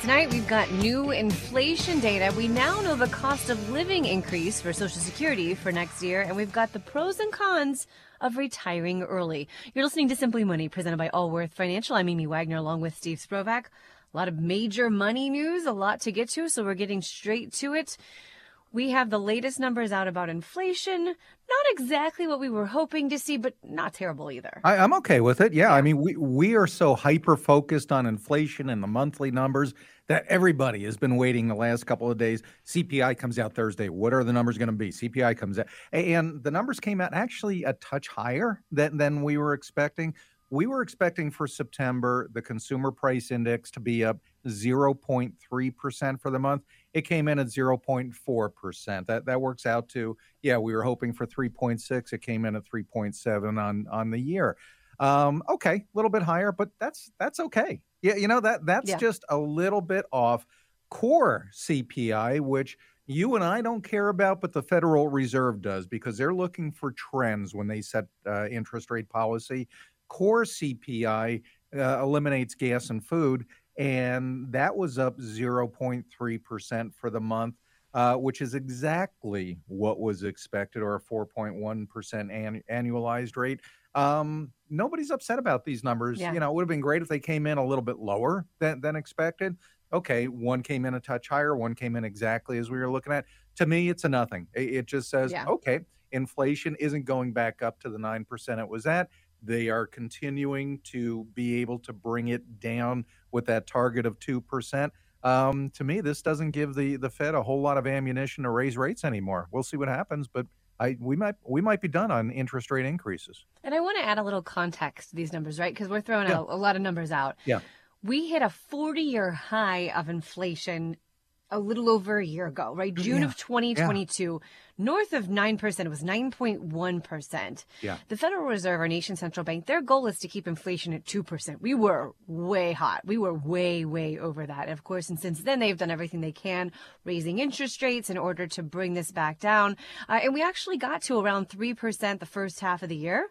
Tonight, we've got new inflation data. We now know the cost of living increase for Social Security for next year, and we've got the pros and cons of retiring early. You're listening to Simply Money, presented by Allworth Financial. I'm Amy Wagner, along with Steve Sprovach. A lot of major money news, a lot to get to, so we're getting straight to it. We have the latest numbers out about inflation. Not exactly what we were hoping to see, but not terrible either. I, am okay with it. Yeah, yeah, I mean, we we are so hyper focused on inflation and the monthly numbers that everybody has been waiting the last couple of days. CPI comes out Thursday. What are the numbers going to be? CPI comes out, and the numbers came out actually a touch higher than than we were expecting. We were expecting for September the consumer price index to be up 0.3% for the month. It came in at 0.4%. That that works out to yeah, we were hoping for 3.6. It came in at 3.7 on on the year. Um, okay, a little bit higher, but that's that's okay. Yeah, you know that that's yeah. just a little bit off core CPI, which you and I don't care about, but the Federal Reserve does because they're looking for trends when they set uh, interest rate policy. Core CPI uh, eliminates gas and food, and that was up 0.3% for the month. Uh, which is exactly what was expected, or a 4.1% an- annualized rate. Um, nobody's upset about these numbers. Yeah. You know, it would have been great if they came in a little bit lower than, than expected. Okay, one came in a touch higher, one came in exactly as we were looking at. To me, it's a nothing. It, it just says, yeah. okay, inflation isn't going back up to the 9% it was at. They are continuing to be able to bring it down with that target of 2%. Um, to me, this doesn't give the, the Fed a whole lot of ammunition to raise rates anymore. We'll see what happens, but I, we might we might be done on interest rate increases. And I want to add a little context to these numbers, right? Because we're throwing yeah. out a lot of numbers out. Yeah. We hit a 40 year high of inflation a little over a year ago, right? June yeah. of 2022, yeah. north of 9%. It was 9.1%. Yeah. The Federal Reserve, our nation's central bank, their goal is to keep inflation at 2%. We were way hot. We were way, way over that. And of course, and since then, they've done everything they can, raising interest rates in order to bring this back down. Uh, and we actually got to around 3% the first half of the year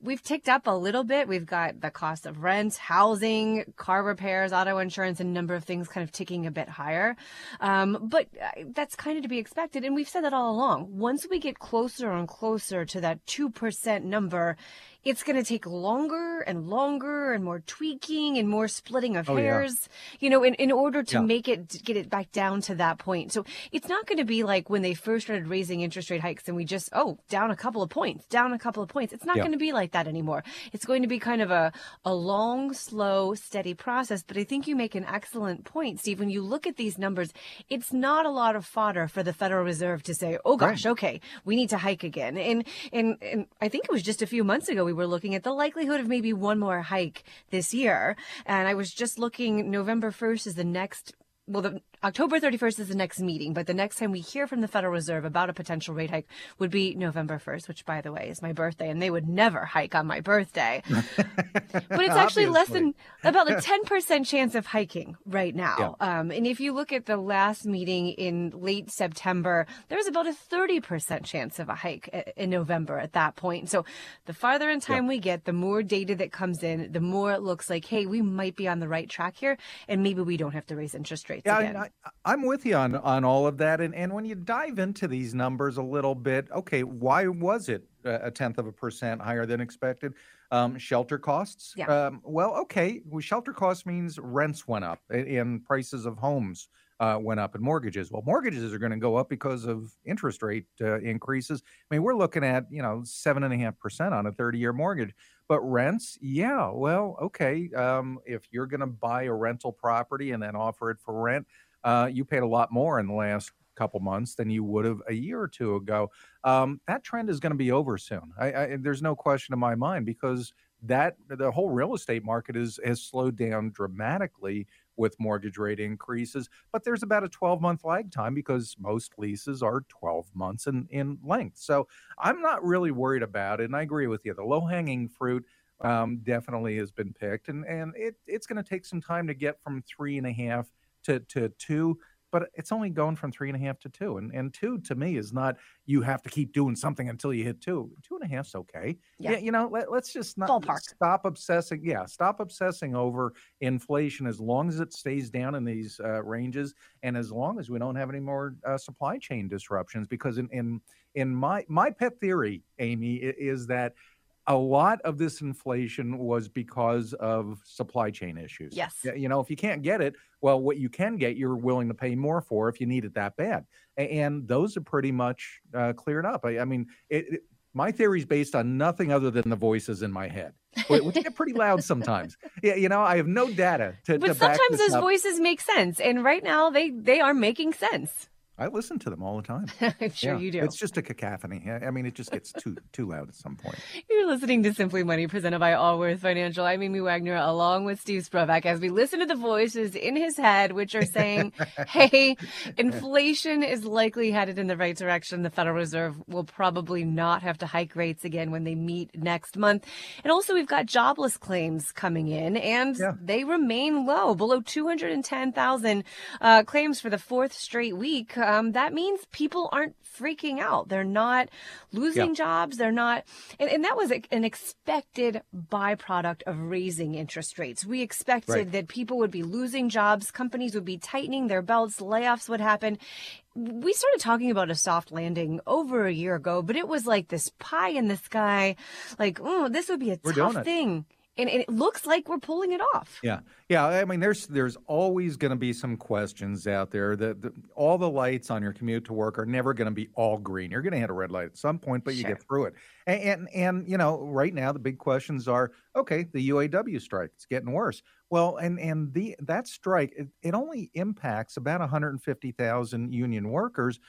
we've ticked up a little bit. We've got the cost of rent, housing, car repairs, auto insurance, and a number of things kind of ticking a bit higher. Um, but uh, that's kind of to be expected. And we've said that all along. Once we get closer and closer to that 2% number, it's going to take longer and longer and more tweaking and more splitting of oh, hairs, yeah. you know, in, in order to yeah. make it, get it back down to that point. So it's not going to be like when they first started raising interest rate hikes and we just, oh, down a couple of points, down a couple of points. It's not yeah. going to be like that anymore. It's going to be kind of a, a long, slow, steady process. But I think you make an excellent point, Steve. When you look at these numbers, it's not a lot of fodder for the Federal Reserve to say, oh gosh, right. okay, we need to hike again. And, and, and I think it was just a few months ago we were looking at the likelihood of maybe one more hike this year. And I was just looking, November 1st is the next well, the October 31st is the next meeting, but the next time we hear from the Federal Reserve about a potential rate hike would be November 1st, which, by the way, is my birthday, and they would never hike on my birthday. but it's actually less than about a 10% chance of hiking right now. Yeah. Um, and if you look at the last meeting in late September, there's about a 30% chance of a hike in November at that point. So the farther in time yeah. we get, the more data that comes in, the more it looks like, hey, we might be on the right track here, and maybe we don't have to raise interest rates yeah, again. I, I'm with you on on all of that, and and when you dive into these numbers a little bit, okay, why was it a tenth of a percent higher than expected? Um, shelter costs. Yeah. Um, well, okay, well, shelter costs means rents went up and prices of homes uh, went up and mortgages. Well, mortgages are going to go up because of interest rate uh, increases. I mean, we're looking at you know seven and a half percent on a thirty-year mortgage. But rents, yeah, well, okay. Um, if you're going to buy a rental property and then offer it for rent, uh, you paid a lot more in the last couple months than you would have a year or two ago. Um, that trend is going to be over soon. I, I, there's no question in my mind because that the whole real estate market is has slowed down dramatically with mortgage rate increases. But there's about a 12 month lag time because most leases are 12 months in, in length. So I'm not really worried about it. And I agree with you. The low hanging fruit um, definitely has been picked. And, and it, it's going to take some time to get from three and a half to, to two. but it's only going from three and a half to two. And and two to me is not you have to keep doing something until you hit two. Two and a half's okay. Yeah. Yeah, you know, let, let's just not Ballpark. stop obsessing. Yeah, stop obsessing over inflation as long as it stays down in these uh, ranges, and as long as we don't have any more uh, supply chain disruptions. Because in in in my my pet theory, Amy, is that a lot of this inflation was because of supply chain issues. Yes. You know, if you can't get it, well, what you can get, you're willing to pay more for if you need it that bad. And those are pretty much uh, cleared up. I, I mean, it, it, my theory is based on nothing other than the voices in my head, wh- which get pretty loud sometimes. Yeah, you know, I have no data to, But to sometimes those up. voices make sense, and right now they they are making sense. I listen to them all the time. I'm sure Yeah, you do. It's just a cacophony. I mean, it just gets too too loud at some point. You're listening to Simply Money, presented by Allworth Financial. I'm Amy Wagner, along with Steve Sprovach, as we listen to the voices in his head, which are saying, hey, inflation is likely headed in the right direction. The Federal Reserve will probably not have to hike rates again when they meet next month. And also, we've got jobless claims coming in, and Yeah. they remain low, below 210,000 uh, claims for the fourth straight week. Um, that means people aren't freaking out. They're not losing Yeah. jobs. They're not, and, and that was a- an expected byproduct of raising interest rates. We expected Right. that people would be losing jobs, companies would be tightening their belts, layoffs would happen. We started talking about a soft landing over a year ago, but it was like this pie in the sky, like, oh, this would be a We're tough thing. And, and it looks like we're pulling it off. Yeah, yeah. I mean, there's there's always going to be some questions out there. That the, all the lights on your commute to work are never going to be all green. You're going to hit a red light at some point, but you get through it. And, and and you know, right now the big questions are: okay, the UAW strike, it's getting worse. Well, and and the that strike, it, it only impacts about 150,000 union workers.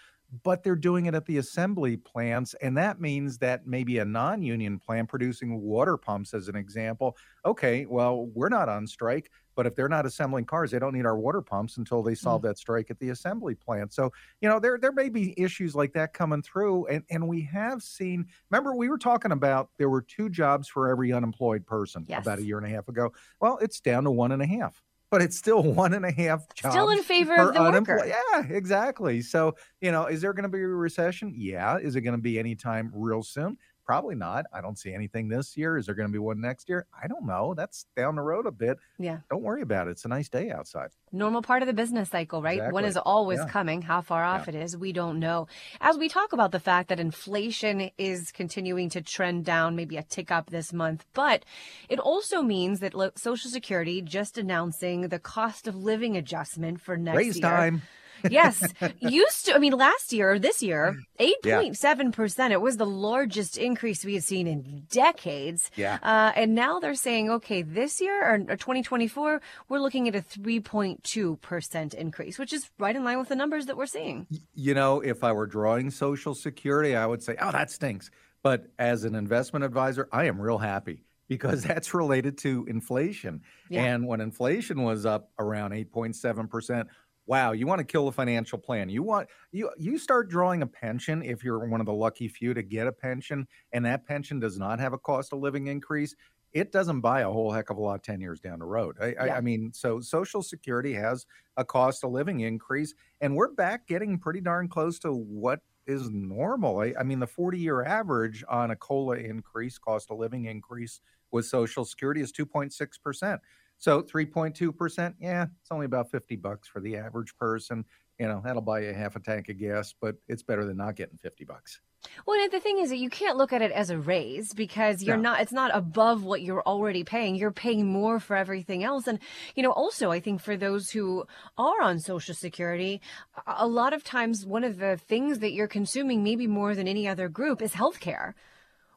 But they're doing it at the assembly plants, and that means that maybe a non-union plant producing water pumps, as an example, okay, well, we're not on strike, but if they're not assembling cars, they don't need our water pumps until they solve mm. that strike at the assembly plant. So, you know, there there may be issues like that coming through. And and we have seen, remember, we were talking about there were two jobs for every unemployed person about a year and a half ago. Well, it's down to one and a half. But it's still one and a half jobs. Still in favor of the worker. Yeah, exactly. So, you know, is there going to be a recession? Yeah. Is it going to be anytime real soon? Probably not. I don't see anything this year. Is there going to be one next year? I don't know. That's down the road a bit. Yeah. Don't worry about it. It's a nice day outside. normal part of the business cycle, right? One is always Yeah. coming. How far off it is, we don't know. As we talk about the fact that inflation is continuing to trend down, maybe a tick up this month, but it also means that Social Security just announcing the cost of living adjustment for next Raise year. time. Yes. Used to, I mean, last year, or this year, 8.7%. It was the largest increase we had seen in decades. Yeah. Uh, and now they're saying, okay, this year or, or 2024, we're looking at a 3.2% increase, which is right in line with the numbers that we're seeing. You know, if I were drawing Social Security, I would say, oh, that stinks. But as an investment advisor, I am real happy because that's related to inflation. Yeah. And when inflation was up around 8.7%, wow, you want to kill a financial plan. You want you you start drawing a pension if you're one of the lucky few to get a pension and that pension does not have a cost of living increase. It doesn't buy a whole heck of a lot 10 years down the road. I, I, I mean, so Social Security has a cost of living increase, and we're back getting pretty darn close to what is normal. I, I mean, the 40 year average on a COLA increase, cost of living increase with Social Security is 2.6%. So 3.2%, yeah, it's only about 50 bucks for the average person. You know, that'll buy you half a tank of gas, but it's better than not getting 50 bucks. Well, and the thing is that you can't look at it as a raise because you're No. not, it's not above what you're already paying. You're paying more for everything else. And, you know, also, I think for those who are on Social Security, a- a lot of times one of the things that you're consuming, maybe more than any other group, is healthcare.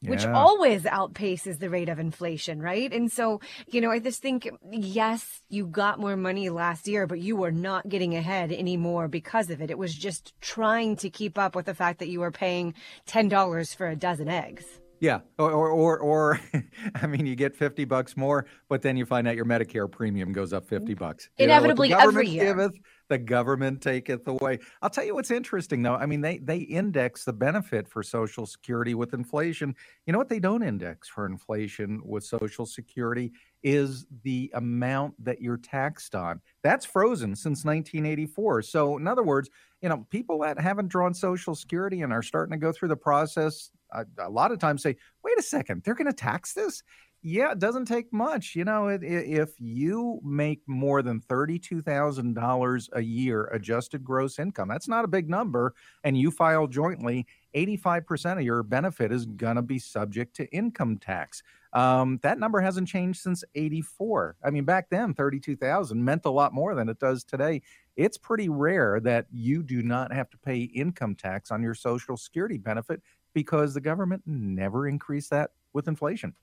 Which Yeah. always outpaces the rate of inflation, right? And so, you know, I just think, yes, you got more money last year, but you were not getting ahead anymore because of it. It was just trying to keep up with the fact that you were paying $10 for a dozen eggs. Yeah, or or or, or I mean, you get fifty bucks more, but then you find out your Medicare premium goes up fifty mm. bucks. You know, Inevitably every year. Giveth, the government taketh away. I'll tell you what's interesting though. I mean, they they index the benefit for Social Security with inflation. You know what they don't index for inflation with Social Security is the amount that you're taxed on. That's frozen since 1984. So, in other words, you know, people that haven't drawn Social Security and are starting to go through the process, a, a lot of times say, "Wait a second, they're going to tax this." Yeah, it doesn't take much. You know, it, it, if you make more than $32,000 a year adjusted gross income, that's not a big number, and you file jointly, 85% of your benefit is going to be subject to income tax. Um, that number hasn't changed since 84. I mean, back then, 32,000 meant a lot more than it does today. It's pretty rare that you do not have to pay income tax on your Social Security benefit because the government never increased that with inflation.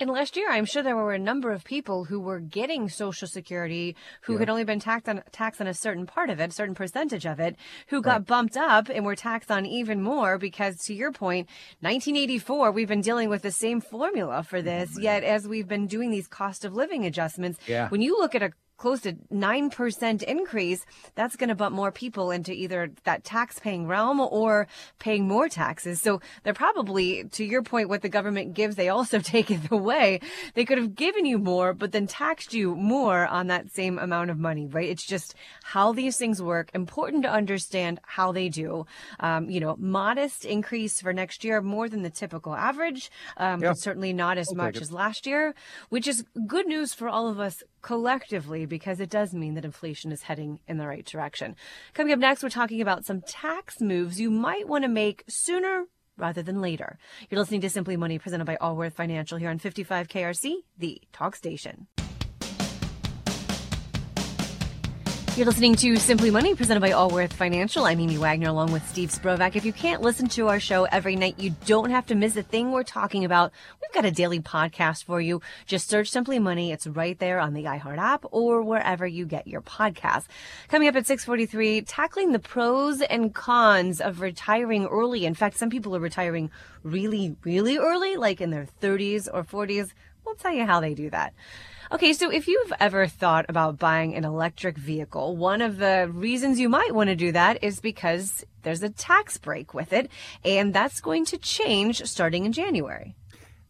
And last year, I'm sure there were a number of people who were getting Social Security who yeah. had only been taxed on taxed on a certain part of it, a certain percentage of it, who got right. bumped up and were taxed on even more because, to your point, 1984, we've been dealing with the same formula for this. Mm-hmm. Yet, as we've been doing these cost of living adjustments, yeah. when you look at a close to 9% increase, that's going to bump more people into either that tax paying realm or paying more taxes. So they're probably, to your point, what the government gives, they also take it away. They could have given you more, but then taxed you more on that same amount of money, right? It's just how these things work. Important to understand how they do. Um, you know, modest increase for next year, more than the typical average, um, yeah. but certainly not as much as last year, which is good news for all of us collectively because it does mean that inflation is heading in the right direction. Coming up next, we're talking about some tax moves you might want to make sooner rather than later. You're listening to Simply Money presented by Allworth Financial here on 55 KRC, the talk station. You're listening to Simply Money, presented by Allworth Financial. I'm Amy Wagner, along with Steve Sprovach. If you can't listen to our show every night, you don't have to miss a thing we're talking about. We've got a daily podcast for you. Just search Simply Money. It's right there on the iHeart app or wherever you get your podcasts. Coming up at 643, tackling the pros and cons of retiring early. In fact, some people are retiring really, really early, like in their 30s or 40s. We'll tell you how they do that. Okay, so if you've ever thought about buying an electric vehicle, one of the reasons you might want to do that is because there's a tax break with it, and that's going to change starting in January.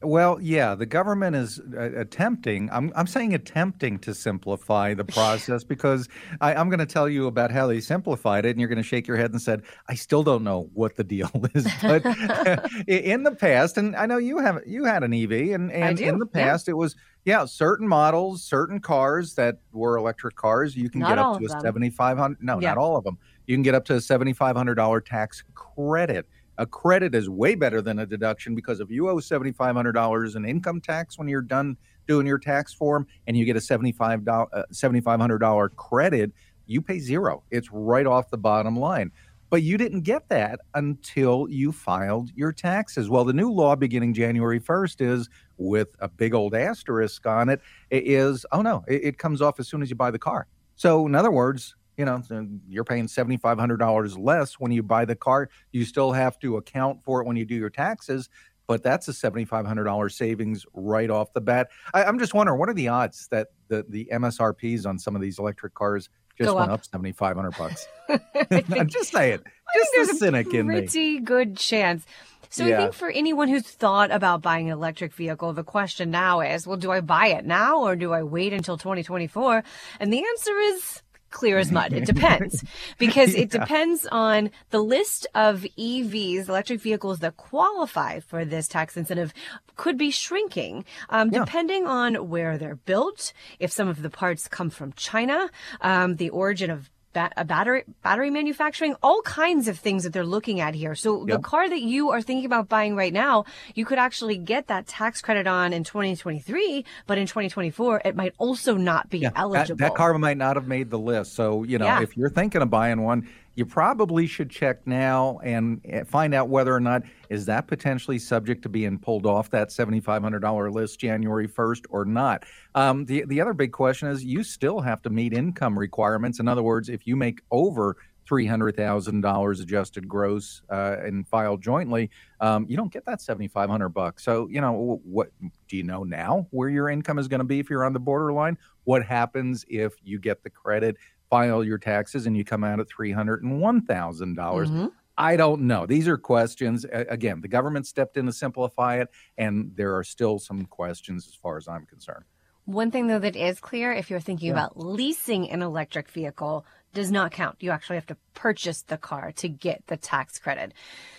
Well, yeah, the government is uh, attempting, I'm, I'm saying attempting to simplify the process because I, I'm going to tell you about how they simplified it, and you're going to shake your head and said, I still don't know what the deal is. But in the past, and I know you have you had an EV, and, and in the past, yeah. it was, yeah, certain models, certain cars that were electric cars, you can not get up to a 7500 no, yeah. not all of them. You can get up to a $7,500 tax credit a credit is way better than a deduction because if you owe $7,500 in income tax when you're done doing your tax form and you get a $75, uh, $7,500 credit, you pay zero. It's right off the bottom line. But you didn't get that until you filed your taxes. Well, the new law beginning January 1st is with a big old asterisk on it is oh no, it, it comes off as soon as you buy the car. So, in other words, you know, you're paying $7,500 less when you buy the car. You still have to account for it when you do your taxes, but that's a $7,500 savings right off the bat. I, am just wondering, what are the odds that the, the MSRPs on some of these electric cars just Go went up, up 7,500 bucks? I'm just saying, just a cynic in me. Pretty good chance. So yeah. I think for anyone who's thought about buying an electric vehicle, the question now is, well, do I buy it now or do I wait until 2024? And the answer is clear as mud. It depends because it yeah. depends on the list of EVs, electric vehicles that qualify for this tax incentive could be shrinking, um, yeah. depending on where they're built, if some of the parts come from China, um, the origin of ba- battery battery manufacturing, all kinds of things that they're looking at here. So yep. the car that you are thinking about buying right now, you could actually get that tax credit on in 2023, but in 2024 it might also not be yeah, eligible. That, that, car might not have made the list. So, you know, yeah. if you're thinking of buying one, you probably should check now and eh, find out whether or not is that potentially subject to being pulled off that $7,500 list January 1st or not. Um, the the other big question is you still have to meet income requirements. In other words, if you make over three hundred thousand dollars adjusted gross uh, and file jointly, um, you don't get that seventy five hundred bucks. So you know what? Do you know now where your income is going to be if you're on the borderline? What happens if you get the credit? File your taxes and you come out at $301,000. dollars mm-hmm. I don't know. These are questions. Again, the government stepped in to simplify it, and there are still some questions as far as I'm concerned. One thing, though, that is clear if you're thinking yeah. about leasing an electric vehicle, does not count. You actually have to purchase the car to get the tax credit.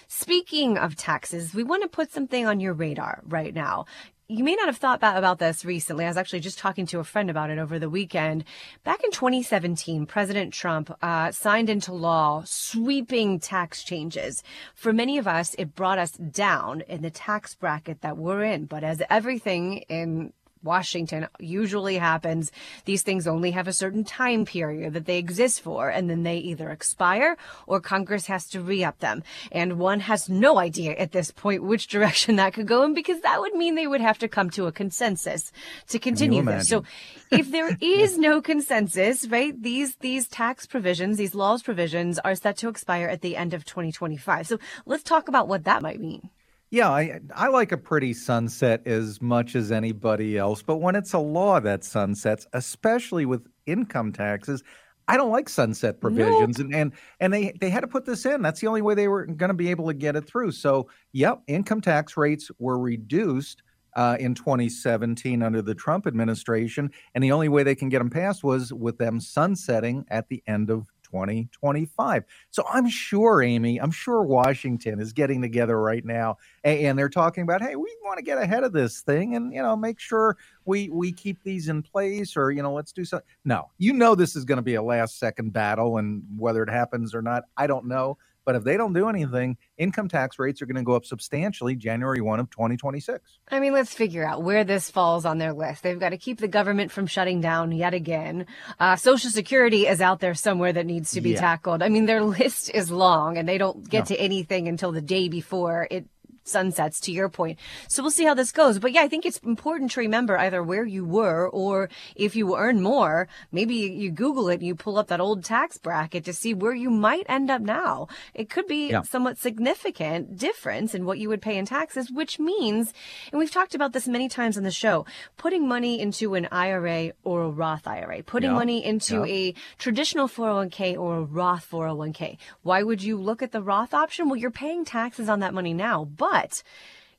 Speaking of taxes, we want to put something on your radar right now you may not have thought about, this recently. I was actually just talking to a friend about it over the weekend. Back in 2017, President Trump uh, signed into law sweeping tax changes. For many of us, it brought us down in the tax bracket that we're in. But as everything in Washington usually happens. These things only have a certain time period that they exist for, and then they either expire or Congress has to re up them. And one has no idea at this point which direction that could go in because that would mean they would have to come to a consensus to continue this. So if there is no consensus, right, these, these tax provisions, these laws provisions are set to expire at the end of 2025. So let's talk about what that might mean. Yeah, I I like a pretty sunset as much as anybody else, but when it's a law that sunsets, especially with income taxes, I don't like sunset provisions, nope. and, and and they they had to put this in. That's the only way they were going to be able to get it through. So, yep, income tax rates were reduced uh, in 2017 under the Trump administration, and the only way they can get them passed was with them sunsetting at the end of 2025. So I'm sure, Amy, I'm sure Washington is getting together right now and, they're talking about, hey, we want to get ahead of this thing and, you know, make sure we we keep these in place or, you know, let's do something. No, you know, this is going to be a last second battle. And whether it happens or not, I don't know. But if they don't do anything, income tax rates are going to go up substantially January 1 of 2026. I mean, let's figure out where this falls on their list. They've got to keep the government from shutting down yet again. Uh, Social Security is out there somewhere that needs to be yeah. tackled. I mean, their list is long and they don't get no. to anything until the day before it sunsets to your point. So we'll see how this goes. But yeah, I think it's important to remember either where you were or if you earn more, maybe you Google it and you pull up that old tax bracket to see where you might end up now. It could be yeah. somewhat significant difference in what you would pay in taxes, which means, and we've talked about this many times on the show, putting money into an IRA or a Roth IRA, putting yeah. money into yeah. a traditional 401k or a Roth 401k. Why would you look at the Roth option? Well, you're paying taxes on that money now, but but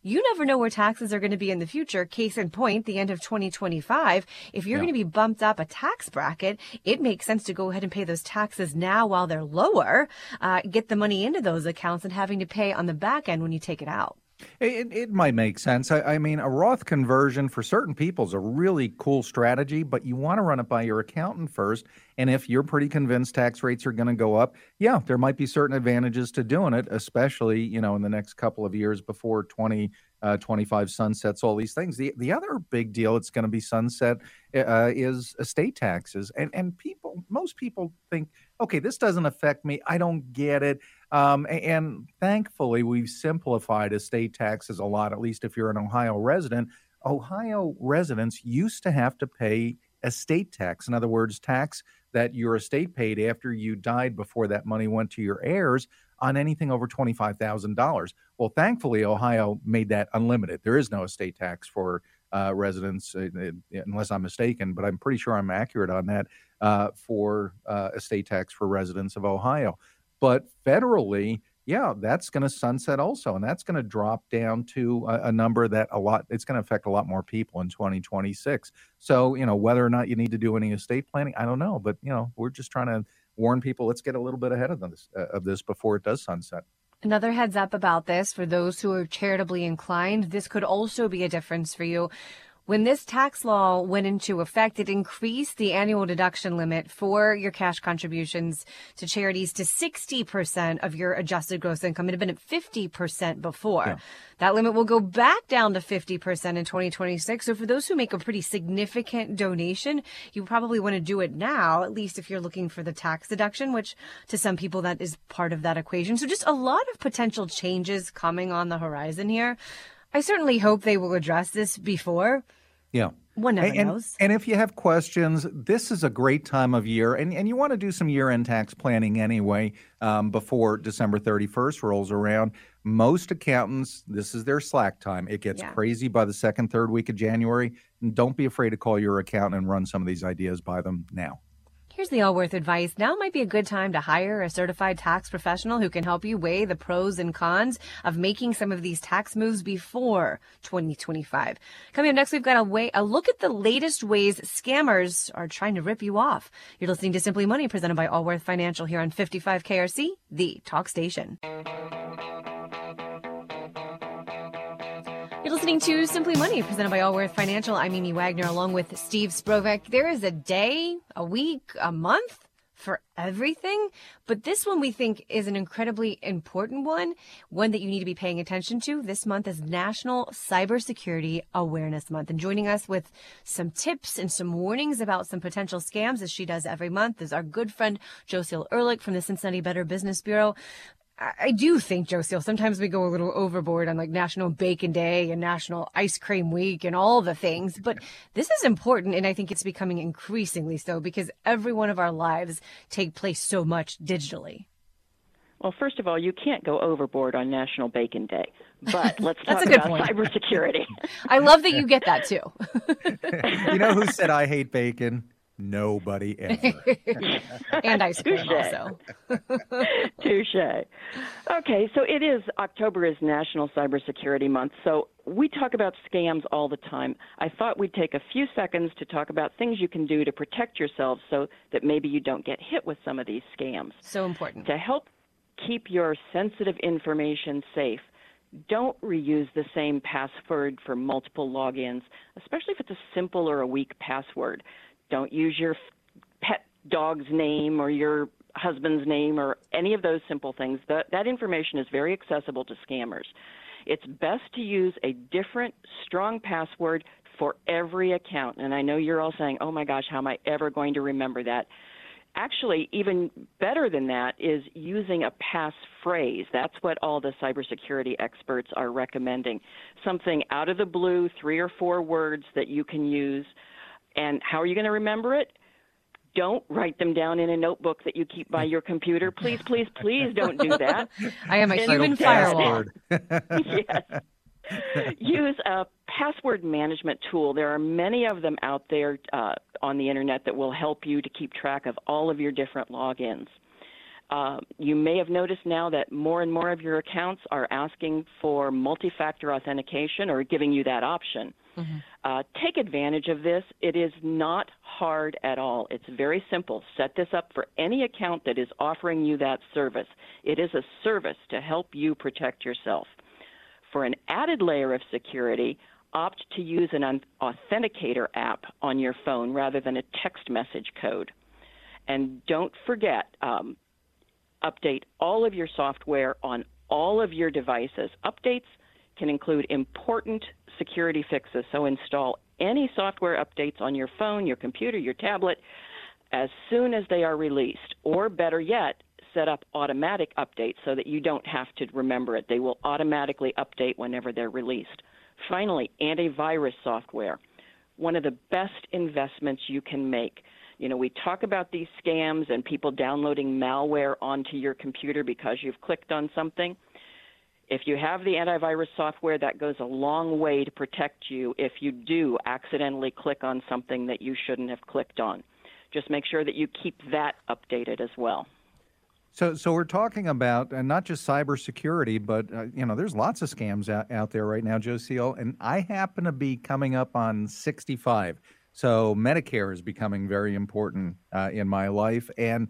you never know where taxes are going to be in the future. Case in point, the end of 2025. If you're yeah. going to be bumped up a tax bracket, it makes sense to go ahead and pay those taxes now while they're lower, uh, get the money into those accounts and having to pay on the back end when you take it out. It, it might make sense. I, I, mean, a Roth conversion for certain people is a really cool strategy, but you want to run it by your accountant first. And if you're pretty convinced tax rates are going to go up, yeah, there might be certain advantages to doing it, especially you know in the next couple of years before 20 uh, 25 sunsets, all these things. The the other big deal that's going to be sunset uh, is estate taxes, and and people, most people think, okay, this doesn't affect me. I don't get it. Um, and thankfully, we've simplified estate taxes a lot. At least if you're an Ohio resident, Ohio residents used to have to pay estate tax. In other words, tax that your estate paid after you died before that money went to your heirs on anything over $25,000. Well, thankfully, Ohio made that unlimited. There is no estate tax for uh, residents, uh, uh, unless I'm mistaken, but I'm pretty sure I'm accurate on that uh, for uh, estate tax for residents of Ohio. But federally, yeah, that's going to sunset also, and that's going to drop down to a, a, number that a lot. It's going to affect a lot more people in 2026. So, you know, whether or not you need to do any estate planning, I don't know, but you know, we're just trying to warn people. Let's get a little bit ahead of this uh, of this before it does sunset. Another heads up about this for those who are charitably inclined. This could also be a difference for you. When this tax law went into effect, it increased the annual deduction limit for your cash contributions to charities to 60% of your adjusted gross income. It had been at 50% before. Yeah. That limit will go back down to 50% in 2026. So for those who make a pretty significant donation, you probably want to do it now, at least if you're looking for the tax deduction, which to some people that is part of that equation. So just a lot of potential changes coming on the horizon here. I certainly hope they will address this before yeah. One never and, knows. And if you have questions, this is a great time of year, and, and you want to do some year end tax planning anyway um, before December 31st rolls around. Most accountants, this is their slack time. It gets yeah. crazy by the second, third week of January. And Don't be afraid to call your accountant and run some of these ideas by them now. Here's the Allworth advice. Now might be a good time to hire a certified tax professional who can help you weigh the pros and cons of making some of these tax moves before 2025. Coming up next, we've got a way a look at the latest ways scammers are trying to rip you off. You're listening to Simply Money presented by Allworth Financial here on 55 KRC, the talk station. You're listening to Simply Money, presented by Allworth Financial. I'm Amy Wagner, along with Steve Sprovach. There is a day, a week, a month for everything, but this one we think is an incredibly important one, one that you need to be paying attention to. This month is National Cybersecurity Awareness Month. And joining us with some tips and some warnings about some potential scams, as she does every month, is our good friend Josiel Ehrlich from the Cincinnati Better Business Bureau. I do think, Josiel, sometimes we go a little overboard on like National Bacon Day and National Ice Cream Week and all the things. But this is important, and I think it's becoming increasingly so because every one of our lives take place so much digitally. Well, first of all, you can't go overboard on National Bacon Day. But let's talk about point. cybersecurity. I love that you get that too. you know who said I hate bacon? Nobody ever. and ice cream also. Touche. Okay, so it is October is National Cybersecurity Month. So we talk about scams all the time. I thought we'd take a few seconds to talk about things you can do to protect yourselves so that maybe you don't get hit with some of these scams. So important. To help keep your sensitive information safe, don't reuse the same password for multiple logins, especially if it's a simple or a weak password. Don't use your pet dog's name or your husband's name or any of those simple things. That, that information is very accessible to scammers. It's best to use a different, strong password for every account. And I know you're all saying, oh my gosh, how am I ever going to remember that? Actually, even better than that is using a passphrase. That's what all the cybersecurity experts are recommending. Something out of the blue, three or four words that you can use and how are you going to remember it? Don't write them down in a notebook that you keep by your computer. Please, please, please don't do that. I am a human firewall. yes. Use a password management tool. There are many of them out there uh, on the internet that will help you to keep track of all of your different logins. Uh, you may have noticed now that more and more of your accounts are asking for multi factor authentication or giving you that option. Mm-hmm. Uh, take advantage of this. It is not hard at all. It's very simple. Set this up for any account that is offering you that service. It is a service to help you protect yourself. For an added layer of security, opt to use an authenticator app on your phone rather than a text message code. And don't forget, um, update all of your software on all of your devices. Updates can include important security fixes. So install any software updates on your phone, your computer, your tablet as soon as they are released. Or better yet, set up automatic updates so that you don't have to remember it. They will automatically update whenever they're released. Finally, antivirus software. One of the best investments you can make. You know, we talk about these scams and people downloading malware onto your computer because you've clicked on something. If you have the antivirus software, that goes a long way to protect you if you do accidentally click on something that you shouldn't have clicked on. Just make sure that you keep that updated as well. So, so we're talking about not just cybersecurity, but uh, you know, there's lots of scams out, out there right now, Josiel. And I happen to be coming up on 65, so Medicare is becoming very important uh, in my life, and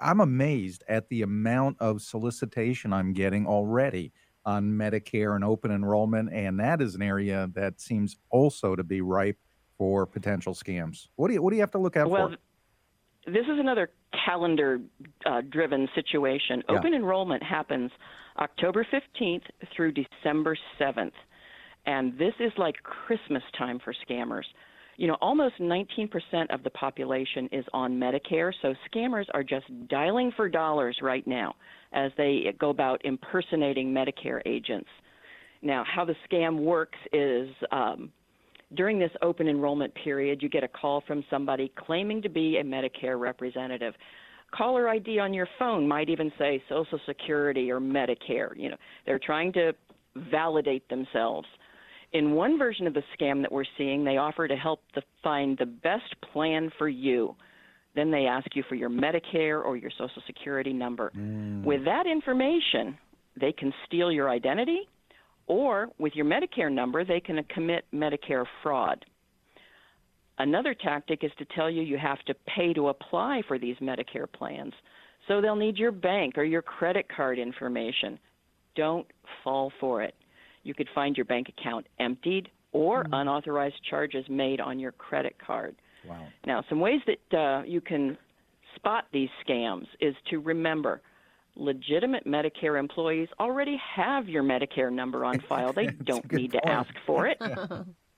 I'm amazed at the amount of solicitation I'm getting already on Medicare and open enrollment, and that is an area that seems also to be ripe for potential scams. What do you what do you have to look out well, for? This is another calendar uh, driven situation. Yeah. Open enrollment happens October 15th through December 7th. And this is like Christmas time for scammers you know, almost 19% of the population is on Medicare, so scammers are just dialing for dollars right now as they go about impersonating Medicare agents. Now, how the scam works is um, during this open enrollment period, you get a call from somebody claiming to be a Medicare representative. Caller ID on your phone might even say Social Security or Medicare. You know, they're trying to validate themselves in one version of the scam that we're seeing, they offer to help the, find the best plan for you. Then they ask you for your Medicare or your Social Security number. Mm. With that information, they can steal your identity, or with your Medicare number, they can commit Medicare fraud. Another tactic is to tell you you have to pay to apply for these Medicare plans. So they'll need your bank or your credit card information. Don't fall for it. You could find your bank account emptied or unauthorized charges made on your credit card. Wow. Now, some ways that uh, you can spot these scams is to remember legitimate Medicare employees already have your Medicare number on file. They don't need to ask for it.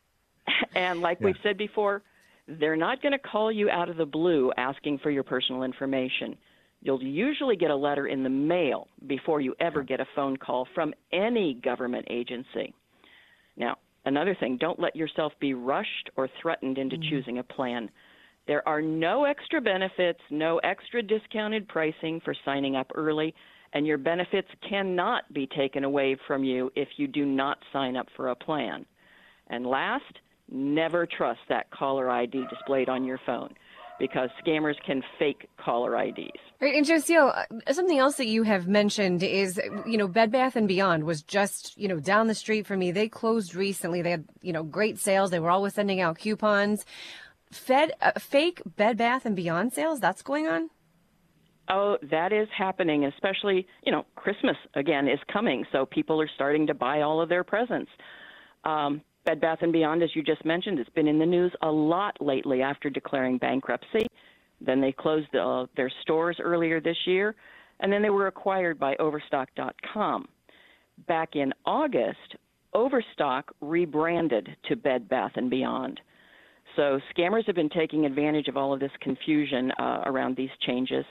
and like we've said before, they're not going to call you out of the blue asking for your personal information. You'll usually get a letter in the mail before you ever get a phone call from any government agency. Now, another thing, don't let yourself be rushed or threatened into mm. choosing a plan. There are no extra benefits, no extra discounted pricing for signing up early, and your benefits cannot be taken away from you if you do not sign up for a plan. And last, never trust that caller ID displayed on your phone because scammers can fake caller IDs. Right, and Josiel, uh, something else that you have mentioned is, you know, Bed Bath and Beyond was just, you know, down the street from me. They closed recently. They had, you know, great sales. They were always sending out coupons. Fed uh, fake Bed Bath and Beyond sales. That's going on. Oh, that is happening, especially, you know, Christmas again is coming, so people are starting to buy all of their presents. Um, Bed Bath and Beyond, as you just mentioned, it's been in the news a lot lately after declaring bankruptcy. Then they closed uh, their stores earlier this year, and then they were acquired by Overstock.com. Back in August, Overstock rebranded to Bed Bath and Beyond. So scammers have been taking advantage of all of this confusion uh, around these changes.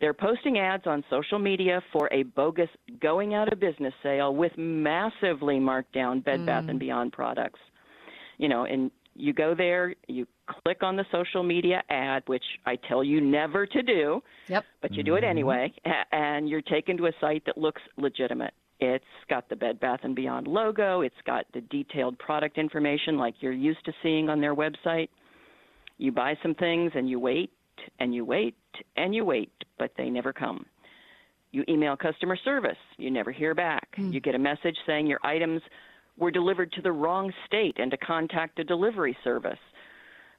They're posting ads on social media for a bogus going out of business sale with massively marked down Bed Bath and mm. Beyond products. You know, and you go there, you click on the social media ad, which I tell you never to do, Yep. but you do it mm-hmm. anyway, and you're taken to a site that looks legitimate. It's got the Bed Bath and Beyond logo, it's got the detailed product information like you're used to seeing on their website. You buy some things and you wait and you wait and you wait, but they never come. You email customer service, you never hear back. You get a message saying your items were delivered to the wrong state and to contact a delivery service.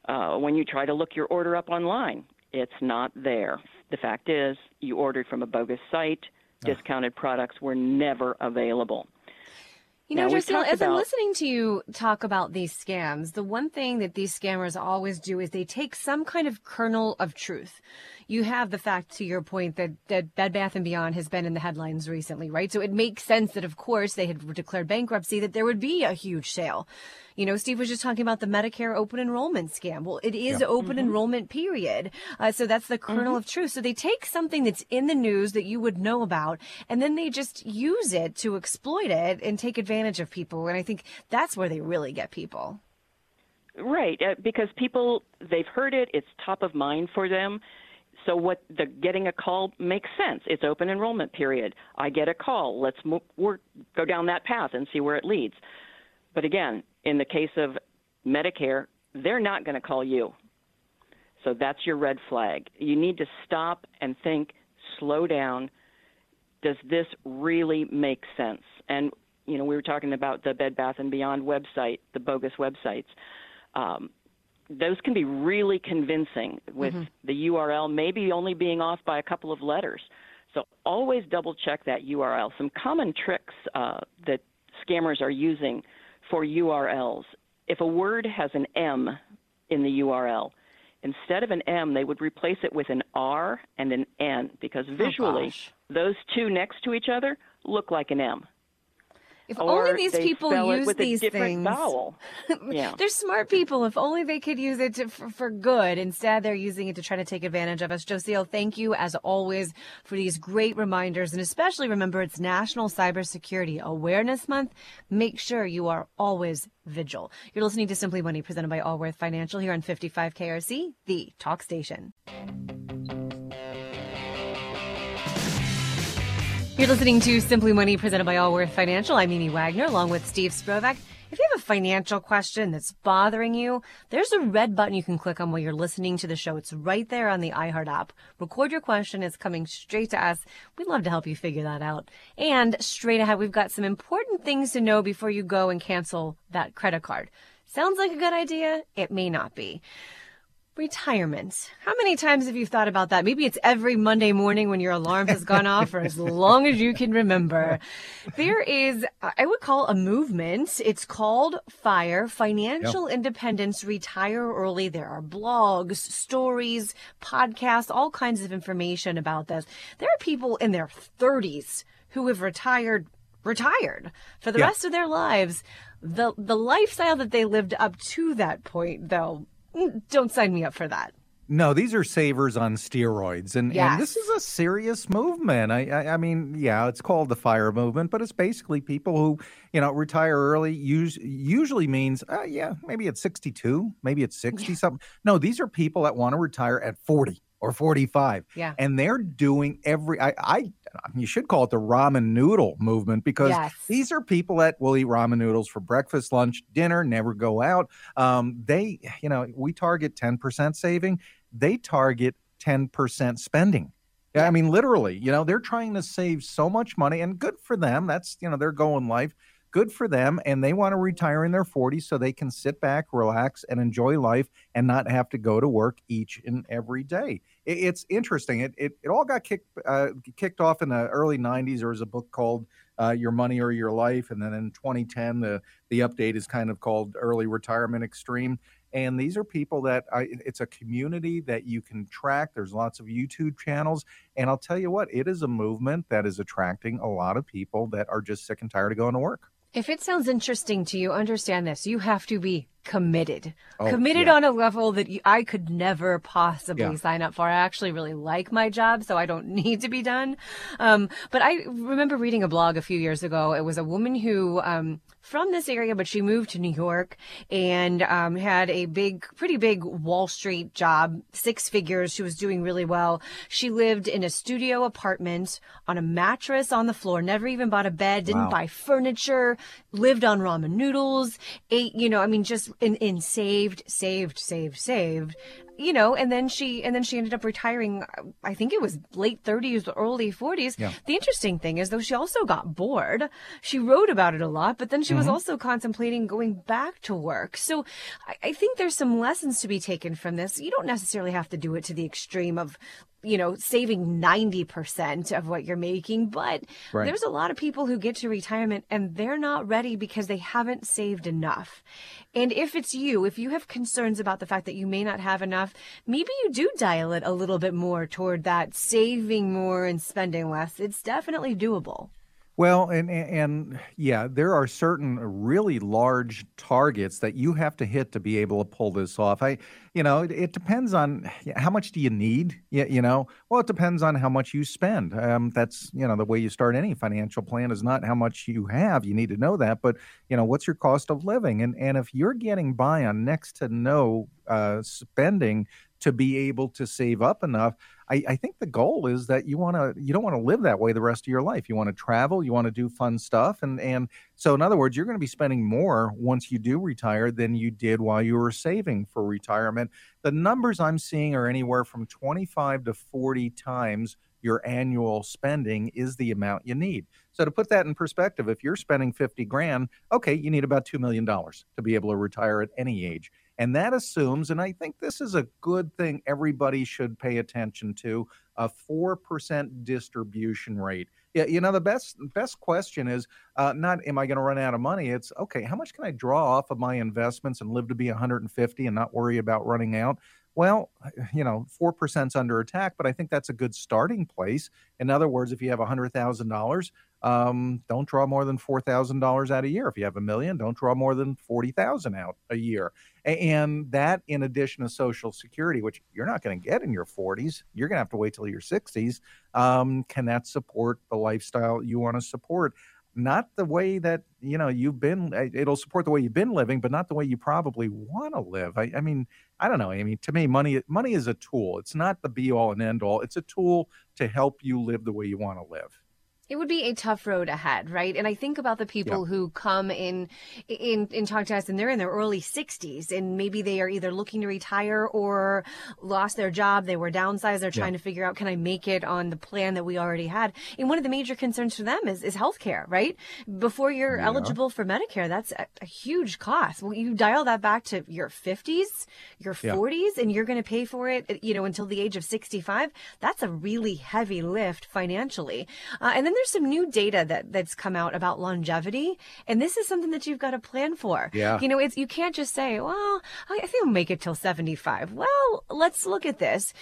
Uh, when you try to look your order up online, it's not there. The fact is, you ordered from a bogus site. Discounted products were never available. You know, Now, we've Josiel, talked as I'm listening to you talk about these scams, the one thing that these scammers always do is they take some kind of kernel of truth. You have the fact, to your point, that, that Bed Bath and Beyond has been in the headlines recently, right? So it makes sense that, of course, they had declared bankruptcy, that there would be a huge sale. You know, Steve was just talking about the Medicare open enrollment scam. Well, it is open enrollment period. Uh, so that's the kernel of truth. So they take something that's in the news that you would know about, and then they just use it to exploit it and take advantage of people. And I think that's where they really get people. Right, uh, because people they've heard it, it's top of mind for them. So what the getting a call makes sense. It's open enrollment period. I get a call. Let's work, go down that path and see where it leads. But again, in the case of Medicare, they're not going to call you. So that's your red flag. You need to stop and think, slow down. Does this really make sense? And you know, we were talking about the Bed Bath and Beyond website, the bogus websites. Um, those can be really convincing with the URL maybe only being off by a couple of letters. So always double check that URL. Some common tricks uh, that scammers are using for URLs. If a word has an M in the URL, instead of an M, they would replace it with an R and an N because visually gosh. those two next to each other look like an M. If only these people use these things. vowel. Yeah. They're smart people. If only they could use it to, for, for good. Instead, they're using it to try to take advantage of us. Josiel, thank you as always for these great reminders. And especially remember it's National Cybersecurity Awareness Month. Make sure you are always vigil. You're listening to Simply Money presented by Allworth Financial here on 55 KRC, the talk station. You're listening to Simply Money presented by Allworth Financial. I'm Amy Wagner along with Steve Sprovach. If you have a financial question that's bothering you, there's a red button you can click on while you're listening to the show. It's right there on the iHeart app. Record your question. It's coming straight to us. We'd love to help you figure that out. And straight ahead, we've got some important things to know before you go and cancel that credit card. Sounds like a good idea. It may not be. Retirement. How many times have you thought about that? Maybe it's every Monday morning when your alarm has gone off for as long as you can remember. There is, I would call a movement. It's called FIRE, Financial yep. Independence Retire Early. There are blogs, stories, podcasts, all kinds of information about this. There are people in their 30s who have retired retired for the yeah. rest of their lives. The the lifestyle that they lived up to that point though don't sign me up for that. No, these are savers on steroids, and, yes. and this is a serious movement. I, I, I, mean, yeah, it's called the fire movement, but it's basically people who, you know, retire early. Use, usually means, uh, yeah, maybe it's sixty-two, maybe it's sixty something. No, these are people that want to retire at forty or 45. Yeah. And they're doing every I, I you should call it the ramen noodle movement because yes. these are people that will eat ramen noodles for breakfast, lunch, dinner, never go out. Um, they, you know, we target 10% saving, they target 10% spending. Yeah, I mean, literally, you know, they're trying to save so much money and good for them. That's, you know, they're going life good for them. And they want to retire in their 40s so they can sit back, relax, and enjoy life and not have to go to work each and every day. It, it's interesting. It, it, it all got kicked, uh, kicked off in the early 90s. There was a book called uh, Your Money or Your Life. And then in 2010, the, the update is kind of called Early Retirement Extreme. And these are people that I, it's a community that you can track. There's lots of YouTube channels. And I'll tell you what, it is a movement that is attracting a lot of people that are just sick and tired of going to work. If it sounds interesting to you, understand this. You have to be committed. Oh, committed yeah. on a level that you, I could never possibly yeah. sign up for. I actually really like my job, so I don't need to be done. Um, but I remember reading a blog a few years ago. It was a woman who, um, from this area, but she moved to New York and um, had a big, pretty big Wall Street job, six figures. She was doing really well. She lived in a studio apartment on a mattress on the floor, never even bought a bed, didn't wow. buy furniture, lived on ramen noodles, ate, you know, I mean, just in, in saved, saved, saved, saved you know, and then she and then she ended up retiring. I think it was late 30s, early 40s. Yeah. The interesting thing is, though, she also got bored. She wrote about it a lot, but then she mm-hmm. was also contemplating going back to work. So I, I think there's some lessons to be taken from this. You don't necessarily have to do it to the extreme of you know, saving 90% of what you're making. But right. there's a lot of people who get to retirement and they're not ready because they haven't saved enough. And if it's you, if you have concerns about the fact that you may not have enough, maybe you do dial it a little bit more toward that saving more and spending less. It's definitely doable. Well, and and yeah, there are certain really large targets that you have to hit to be able to pull this off. I, you know, it, it depends on how much do you need. You, you know, well, it depends on how much you spend. Um, that's you know the way you start any financial plan is not how much you have. You need to know that, but you know, what's your cost of living? And and if you're getting by on next to no uh, spending to be able to save up enough. I, I think the goal is that you want to you don't want to live that way the rest of your life. You want to travel, you want to do fun stuff, and and so in other words, you're going to be spending more once you do retire than you did while you were saving for retirement. The numbers I'm seeing are anywhere from 25 to 40 times your annual spending is the amount you need. So to put that in perspective, if you're spending 50 grand, okay, you need about $2 million to be able to retire at any age. And that assumes, and I think this is a good thing everybody should pay attention to, a 4% distribution rate. Yeah, you know, the best best question is uh, not am I going to run out of money? It's okay, how much can I draw off of my investments and live to be 150 and not worry about running out? Well, you know, 4% is under attack, but I think that's a good starting place. In other words, if you have $100,000, um, don't draw more than $4,000 out a year. If you have a million, don't draw more than 40,000 out a year. And that, in addition to Social Security, which you're not going to get in your 40s, you're going to have to wait till your 60s. Um, can that support the lifestyle you want to support? Not the way that you know you've been. Uh, it'll support the way you've been living, but not the way you probably want to live. I, I mean, I don't know. I mean, to me, money money is a tool. It's not the be all and end all. It's a tool to help you live the way you want to live. It would be a tough road ahead, right? And I think about the people Yeah. who come in, in, in talk to us and they're in their early 60s and maybe they are either looking to retire or lost their job. They were downsized. They're trying to figure out, can I make it on the plan that we already had? And one of the major concerns for them is, is healthcare, right? Before you're Yeah. eligible for Medicare, that's a, a huge cost. Well, you dial that back to your 50s, your Yeah. 40s, and you're going to pay for it, you know, until the age of 65. That's a really heavy lift financially. Uh, and then there's some new data that that's come out about longevity, and this is something that you've got to plan for. Yeah. You know, it's you can't just say, "Well, I think I'll make it till 75." Well, let's look at this.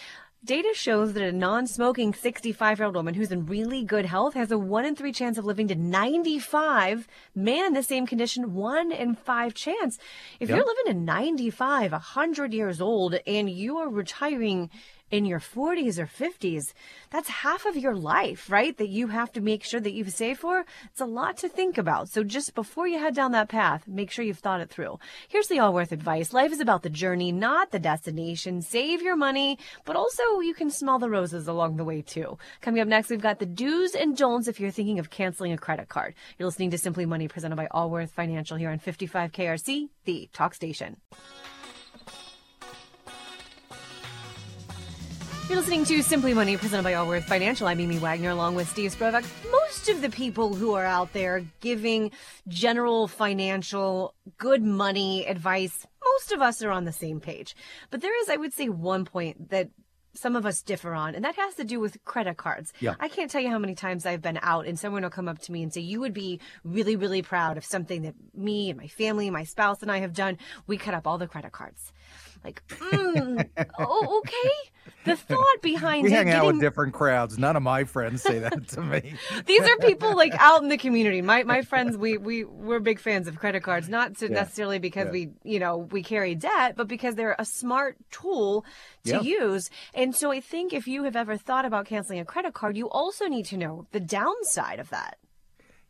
Data shows that a non-smoking 65-year-old woman who's in really good health has a 1 in 3 chance of living to 95. Man in the same condition, 1 in 5 chance. If Yeah. you're living to 95, 100 years old and you are retiring in your 40s or 50s, that's half of your life, right? That you have to make sure that you've saved for. It's a lot to think about. So just before you head down that path, make sure you've thought it through. Here's the Allworth advice. Life is about the journey, not the destination. Save your money, but also you can smell the roses along the way too. Coming up next, we've got the do's and don'ts if you're thinking of canceling a credit card. You're listening to Simply Money presented by Allworth Financial here on 55 KRC, the talk station. You're listening to Simply Money presented by Allworth Financial. I'm Amy Wagner along with Steve Sprovach. Most of the people who are out there giving general financial good money advice, most of us are on the same page. But there is, I would say, one point that some of us differ on, and that has to do with credit cards. Yeah. I can't tell you how many times I've been out and someone will come up to me and say, You would be really, really proud of something that me and my family, my spouse, and I have done. We cut up all the credit cards. Like, mm, oh, okay. The thought behind We it, hang out getting- with different crowds. None of my friends say that to me. these are people like out in the community. My my friends, we we we're big fans of credit cards, not to Yeah. necessarily because Yeah. we you know we carry debt, but because they're a smart tool to Yeah. use. And so I think if you have ever thought about canceling a credit card, you also need to know the downside of that.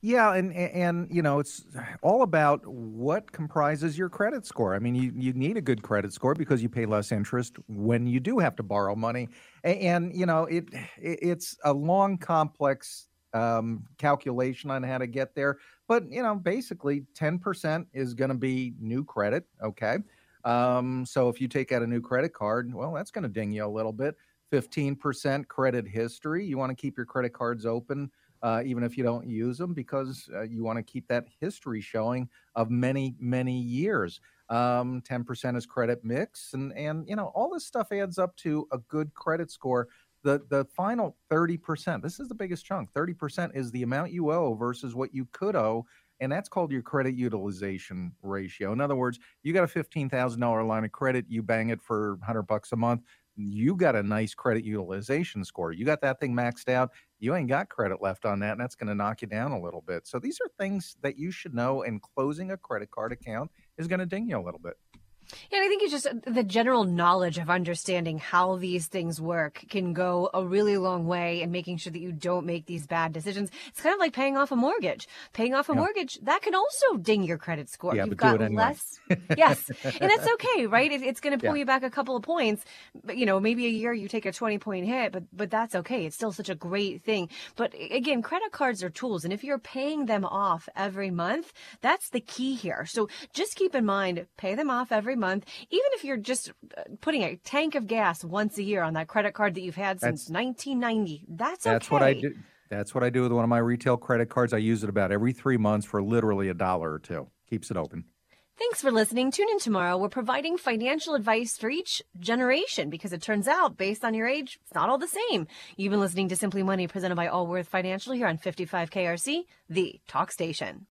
Yeah, and and you know it's all about what comprises your credit score. I mean, you you need a good credit score because you pay less interest when you do have to borrow money, and, and you know it, it it's a long, complex um, calculation on how to get there. But you know, basically, ten percent is going to be new credit. Okay, um, so if you take out a new credit card, well, that's going to ding you a little bit. Fifteen percent credit history. You want to keep your credit cards open uh, even if you don't use them, because uh, you want to keep that history showing of many, many years. Um, 10% is credit mix, and and you know all this stuff adds up to a good credit score. The the final 30%, this is the biggest chunk. 30% is the amount you owe versus what you could owe. And that's called your credit utilization ratio. In other words, you got a $15,000 line of credit, you bang it for 100 bucks a month, you got a nice credit utilization score. You got that thing maxed out you ain't got credit left on that, and that's going to knock you down a little bit. So these are things that you should know, and closing a credit card account is going to ding you a little bit. Yeah, I think it's just uh, the general knowledge of understanding how these things work can go a really long way in making sure that you don't make these bad decisions. It's kind of like paying off a mortgage. Paying off a Yeah. mortgage, that can also ding your credit score. Yeah, You've got it anyway. less. yes. And that's okay, right? It, it's going to pull Yeah. you back a couple of points. But, you know, maybe a year you take a 20 point hit, but, but that's okay. It's still such a great thing. But again, credit cards are tools. And if you're paying them off every month, that's the key here. So just keep in mind, pay them off every month. Even if you're just uh, putting a tank of gas once a year on that credit card that you've had since That's- 1990, that's okay. That's okay. what I do. That's what I do with one of my retail credit cards. I use it about every three months for literally a dollar or two. Keeps it open. Thanks for listening. Tune in tomorrow. We're providing financial advice for each generation because it turns out, based on your age, it's not all the same. You've been listening to Simply Money presented by Allworth Financial here on 55 KRC, the talk station.